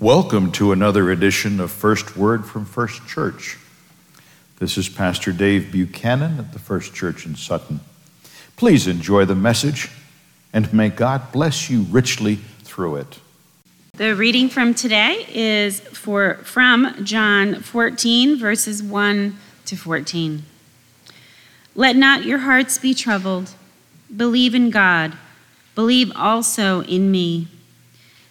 Welcome to another edition of First Word from First Church. This is Pastor Dave Buchanan at the First Church in Sutton. Please enjoy the message and may God bless you richly through it. The reading from today is for from John 14 verses 1 to 14. Let not your hearts be troubled. Believe in God. Believe also in me.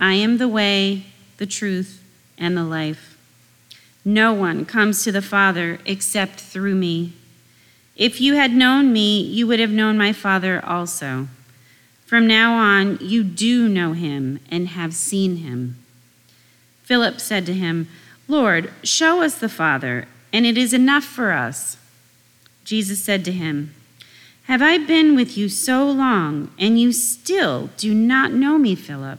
I am the way, the truth, and the life. No one comes to the Father except through me. If you had known me, you would have known my Father also. From now on, you do know him and have seen him. Philip said to him, Lord, show us the Father, and it is enough for us. Jesus said to him, Have I been with you so long, and you still do not know me, Philip?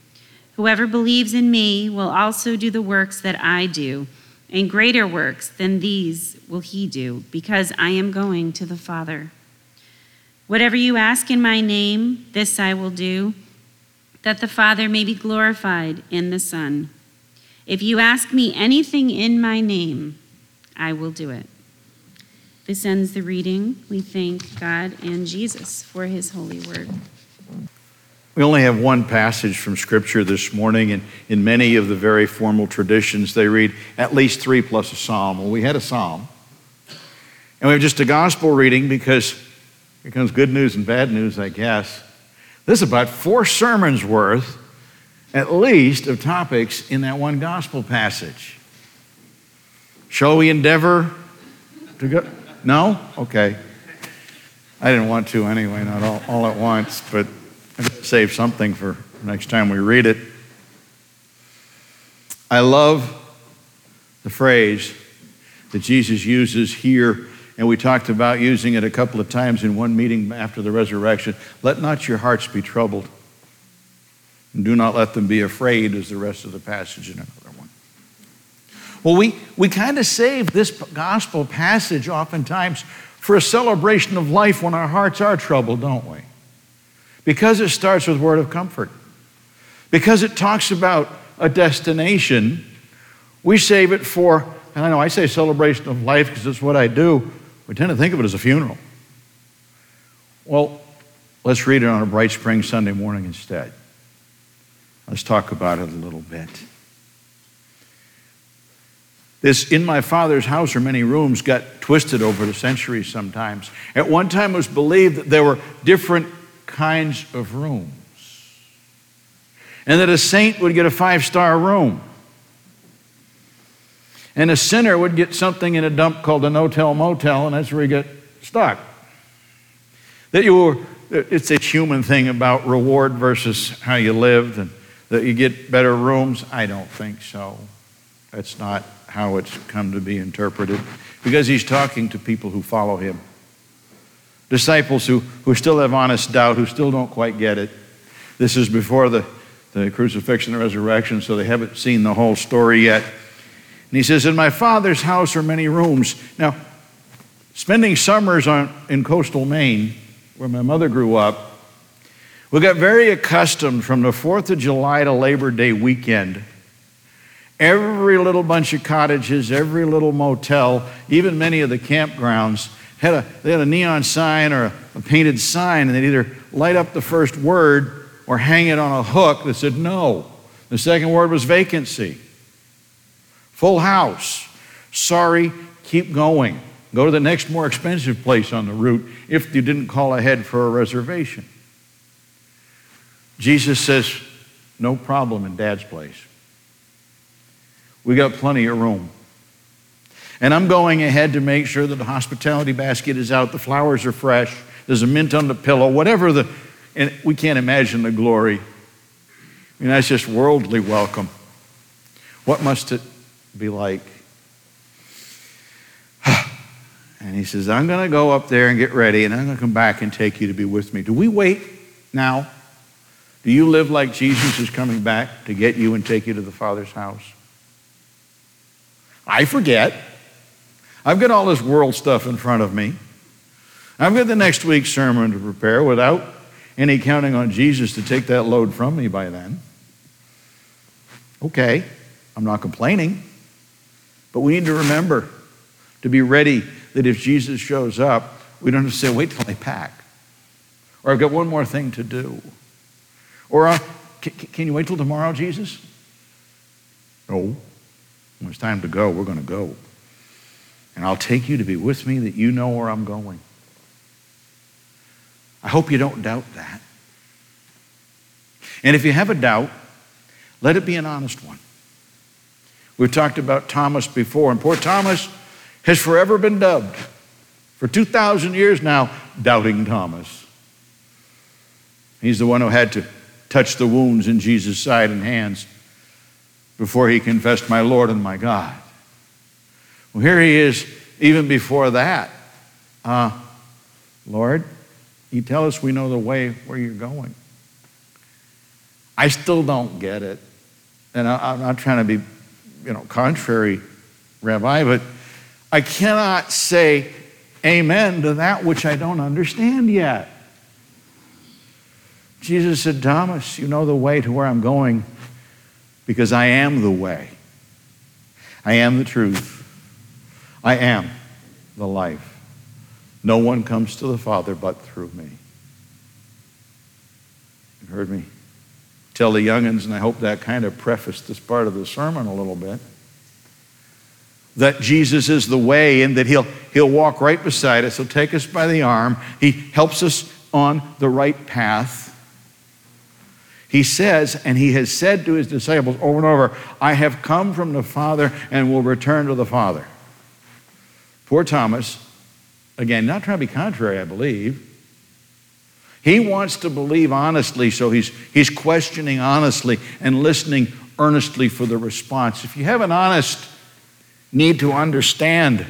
Whoever believes in me will also do the works that I do, and greater works than these will he do, because I am going to the Father. Whatever you ask in my name, this I will do, that the Father may be glorified in the Son. If you ask me anything in my name, I will do it. This ends the reading. We thank God and Jesus for his holy word. We only have one passage from Scripture this morning, and in many of the very formal traditions, they read at least three plus a psalm. Well, we had a psalm. And we have just a gospel reading because here comes good news and bad news, I guess. This is about four sermons worth, at least, of topics in that one gospel passage. Shall we endeavor to go? No? Okay. I didn't want to anyway, not all, all at once, but save something for next time we read it. I love the phrase that Jesus uses here, and we talked about using it a couple of times in one meeting after the resurrection. Let not your hearts be troubled, and do not let them be afraid, is the rest of the passage in another one. Well, we, we kind of save this gospel passage oftentimes for a celebration of life when our hearts are troubled, don't we? Because it starts with word of comfort. Because it talks about a destination, we save it for, and I know I say celebration of life because it's what I do. We tend to think of it as a funeral. Well, let's read it on a bright spring Sunday morning instead. Let's talk about it a little bit. This in my father's house are many rooms got twisted over the centuries sometimes. At one time, it was believed that there were different kinds of rooms. And that a saint would get a five star room. And a sinner would get something in a dump called a no-tell motel, and that's where you get stuck. That you were, it's a human thing about reward versus how you lived, and that you get better rooms. I don't think so. That's not how it's come to be interpreted, because he's talking to people who follow him disciples who, who still have honest doubt, who still don't quite get it. This is before the, the crucifixion and resurrection, so they haven't seen the whole story yet. And he says, In my father's house are many rooms. Now, spending summers on, in coastal Maine, where my mother grew up, we got very accustomed from the 4th of July to Labor Day weekend. Every little bunch of cottages, every little motel, even many of the campgrounds had a, they had a neon sign or a, a painted sign, and they'd either light up the first word or hang it on a hook that said no. The second word was vacancy. Full house. Sorry, keep going. Go to the next more expensive place on the route if you didn't call ahead for a reservation. Jesus says, No problem in dad's place. We got plenty of room. And I'm going ahead to make sure that the hospitality basket is out, the flowers are fresh, there's a mint on the pillow, whatever the, and we can't imagine the glory. I mean, that's just worldly welcome. What must it be like? And he says, I'm going to go up there and get ready, and I'm going to come back and take you to be with me. Do we wait now? Do you live like Jesus is coming back to get you and take you to the Father's house? I forget. I've got all this world stuff in front of me. I've got the next week's sermon to prepare without any counting on Jesus to take that load from me by then. Okay, I'm not complaining, but we need to remember to be ready that if Jesus shows up, we don't have to say, wait till I pack. Or I've got one more thing to do. Or uh, can, can you wait till tomorrow, Jesus? No. When it's time to go, we're going to go. And I'll take you to be with me that you know where I'm going. I hope you don't doubt that. And if you have a doubt, let it be an honest one. We've talked about Thomas before, and poor Thomas has forever been dubbed, for 2,000 years now, Doubting Thomas. He's the one who had to touch the wounds in Jesus' side and hands before he confessed, My Lord and my God. Well, here he is, even before that. Uh, Lord, you tell us we know the way where you're going. I still don't get it. And I, am not trying to be, you know, contrary, Rabbi, but I cannot say amen to that which I don't understand yet. Jesus said, Thomas, you know the way to where I'm going because I am the way. I am the truth. I am the life. No one comes to the Father but through me. You heard me tell the youngins, and I hope that kind of prefaced this part of the sermon a little bit that Jesus is the way and that he'll, he'll walk right beside us. He'll take us by the arm. He helps us on the right path. He says, and he has said to his disciples over and over, I have come from the Father and will return to the Father. Poor Thomas, again, not trying to be contrary, I believe. He wants to believe honestly, so he's, he's questioning honestly and listening earnestly for the response. If you have an honest need to understand.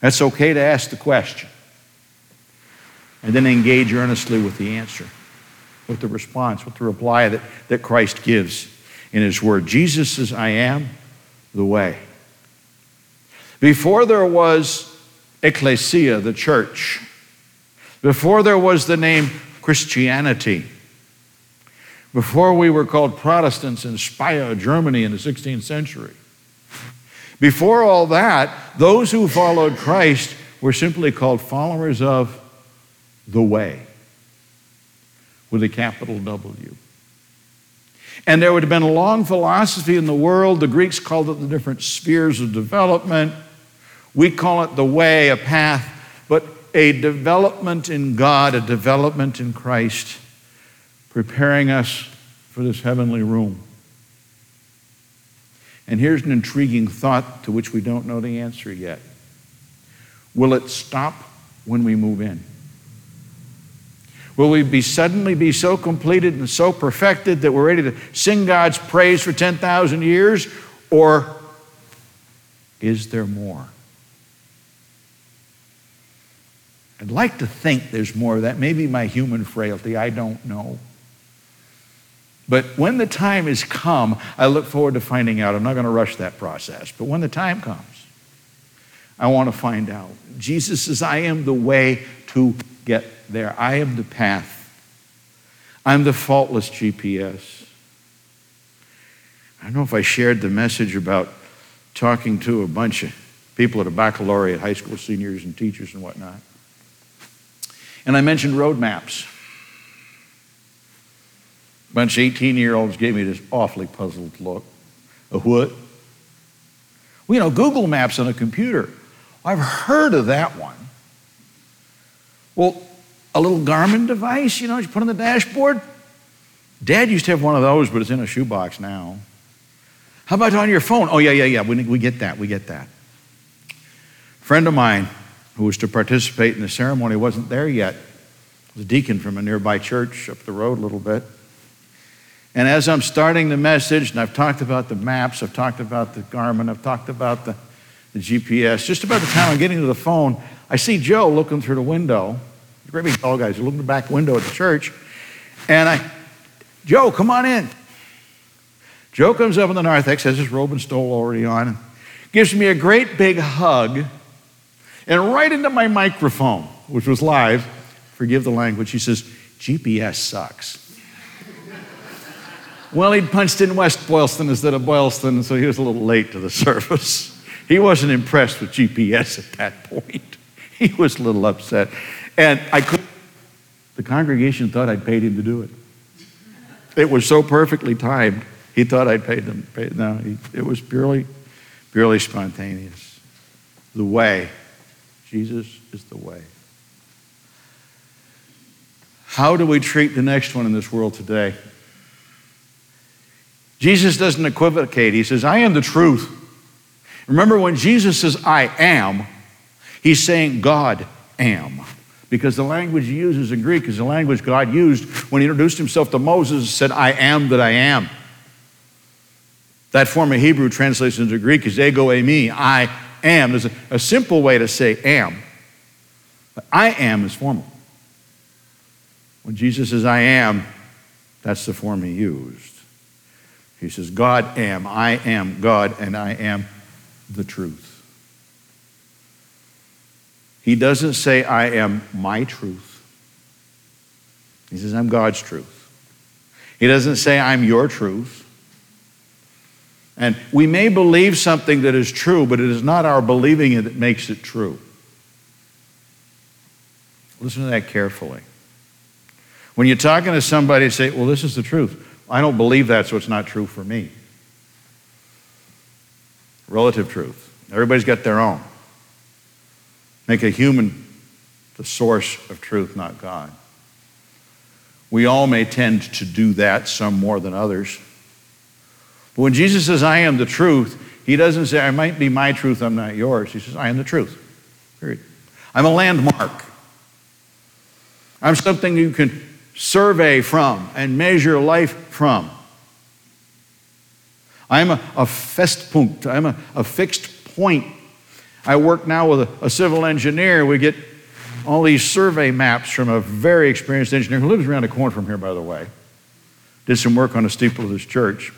That's okay to ask the question and then engage earnestly with the answer, with the response, with the reply that, that Christ gives in His Word. Jesus says, I am the way. Before there was ecclesia, the church, before there was the name Christianity, before we were called Protestants in Speyer, Germany in the 16th century, before all that, those who followed Christ were simply called followers of the way with a capital W. And there would have been a long philosophy in the world. The Greeks called it the different spheres of development. We call it the way, a path, but a development in God, a development in Christ, preparing us for this heavenly room. And here's an intriguing thought to which we don't know the answer yet. Will it stop when we move in? Will we be suddenly be so completed and so perfected that we're ready to sing God's praise for 10,000 years? Or is there more? I'd like to think there's more of that. Maybe my human frailty, I don't know. But when the time has come, I look forward to finding out. I'm not going to rush that process. But when the time comes, I want to find out. Jesus says, I am the way to get there, I am the path. I'm the faultless GPS. I don't know if I shared the message about talking to a bunch of people at a baccalaureate, high school seniors and teachers and whatnot. And I mentioned road maps bunch of 18 year olds gave me this awfully puzzled look. A what? Well, you know, Google Maps on a computer. I've heard of that one. Well, a little Garmin device, you know, you put on the dashboard. Dad used to have one of those, but it's in a shoebox now. How about on your phone? Oh, yeah, yeah, yeah. We, we get that. We get that. Friend of mine who was to participate in the ceremony wasn't there yet. A deacon from a nearby church up the road a little bit. And as I'm starting the message, and I've talked about the maps, I've talked about the Garmin, I've talked about the, the GPS, just about the time I'm getting to the phone, I see Joe looking through the window. The Great big tall guy. He's looking the back window at the church. And I, Joe, come on in. Joe comes up in the narthex, has his robe and stole already on, and gives me a great big hug, and right into my microphone, which was live, forgive the language, he says, GPS sucks. well, he'd punched in West Boylston instead of Boylston, so he was a little late to the service. He wasn't impressed with GPS at that point. He was a little upset. And I could the congregation thought I'd paid him to do it. It was so perfectly timed. He thought I'd paid them. No, it was purely, purely spontaneous. The way. Jesus is the way. How do we treat the next one in this world today? Jesus doesn't equivocate. He says, I am the truth. Remember, when Jesus says, I am, he's saying, God am. Because the language he uses in Greek is the language God used when he introduced himself to Moses and said, I am that I am. That form of Hebrew translates into Greek is ego eimi, I am. There's a, a simple way to say am. But I am is formal. When Jesus says I am, that's the form he used. He says, God am, I am God, and I am the truth. He doesn't say, I am my truth. He says, I'm God's truth. He doesn't say, I'm your truth. And we may believe something that is true, but it is not our believing it that makes it true. Listen to that carefully. When you're talking to somebody, say, Well, this is the truth. I don't believe that, so it's not true for me. Relative truth. Everybody's got their own. Make a human the source of truth, not God. We all may tend to do that, some more than others. But when Jesus says, I am the truth, he doesn't say, I might be my truth, I'm not yours. He says, I am the truth. Period. I'm a landmark. I'm something you can survey from and measure life from. I'm a, a festpunkt. I'm a, a fixed point I work now with a, a civil engineer. We get all these survey maps from a very experienced engineer who lives around the corner from here, by the way. Did some work on the steeple of this church.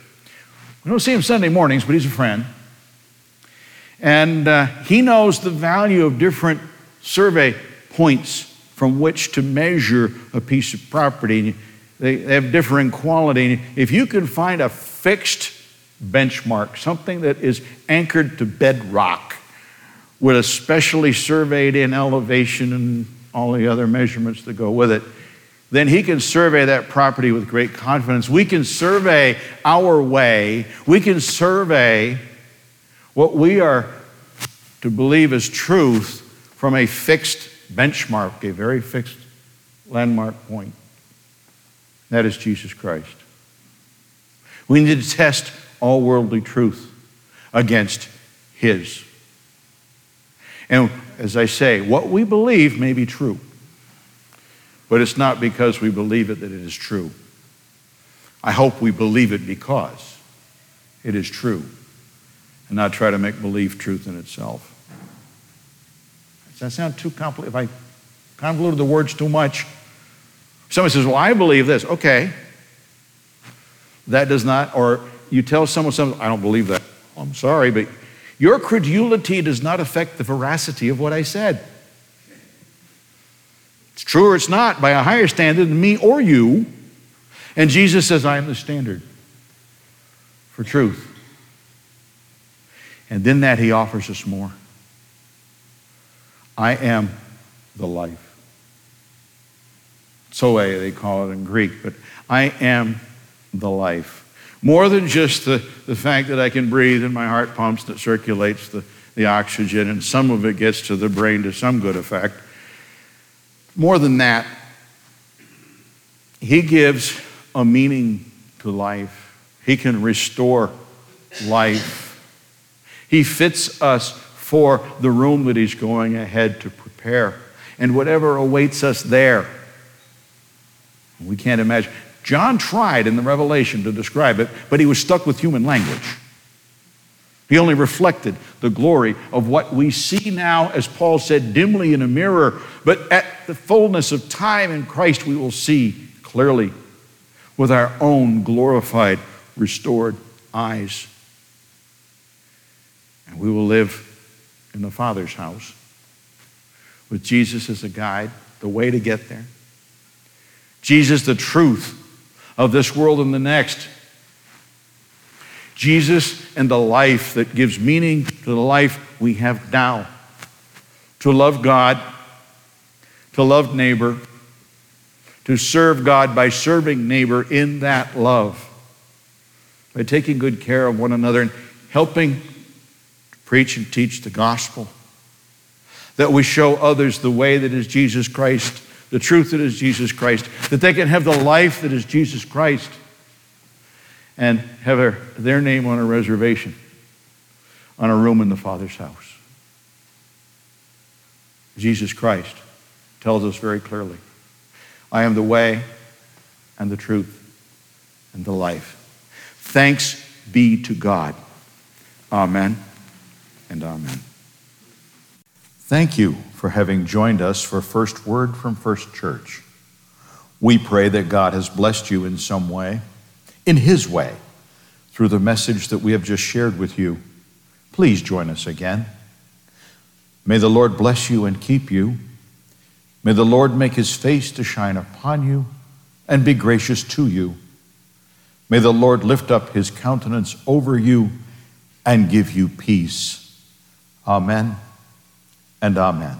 We don't see him Sunday mornings, but he's a friend. And uh, he knows the value of different survey points from which to measure a piece of property. They, they have differing quality. If you can find a fixed benchmark, something that is anchored to bedrock, with a specially surveyed in elevation and all the other measurements that go with it, then he can survey that property with great confidence. We can survey our way, we can survey what we are to believe is truth from a fixed benchmark, a very fixed landmark point. That is Jesus Christ. We need to test all worldly truth against his and as I say, what we believe may be true, but it's not because we believe it that it is true. I hope we believe it because it is true and not try to make believe truth in itself. Does that sound too complicated? If I convoluted the words too much, somebody says, Well, I believe this. Okay. That does not, or you tell someone something, I don't believe that. I'm sorry, but your credulity does not affect the veracity of what I said. It's true or it's not by a higher standard than me or you. And Jesus says, I am the standard for truth. And then that he offers us more. I am the life. Zoe, eh, they call it in Greek, but I am the life. More than just the, the fact that I can breathe and my heart pumps that circulates the, the oxygen and some of it gets to the brain to some good effect. More than that, He gives a meaning to life. He can restore life. He fits us for the room that He's going ahead to prepare and whatever awaits us there. We can't imagine. John tried in the Revelation to describe it, but he was stuck with human language. He only reflected the glory of what we see now, as Paul said, dimly in a mirror, but at the fullness of time in Christ, we will see clearly with our own glorified, restored eyes. And we will live in the Father's house with Jesus as a guide, the way to get there. Jesus, the truth of this world and the next. Jesus and the life that gives meaning to the life we have now. To love God, to love neighbor, to serve God by serving neighbor in that love, by taking good care of one another and helping preach and teach the gospel. That we show others the way that is Jesus Christ the truth that is Jesus Christ, that they can have the life that is Jesus Christ and have their, their name on a reservation, on a room in the Father's house. Jesus Christ tells us very clearly I am the way and the truth and the life. Thanks be to God. Amen and amen. Thank you for having joined us for First Word from First Church. We pray that God has blessed you in some way, in His way, through the message that we have just shared with you. Please join us again. May the Lord bless you and keep you. May the Lord make His face to shine upon you and be gracious to you. May the Lord lift up His countenance over you and give you peace. Amen and amen.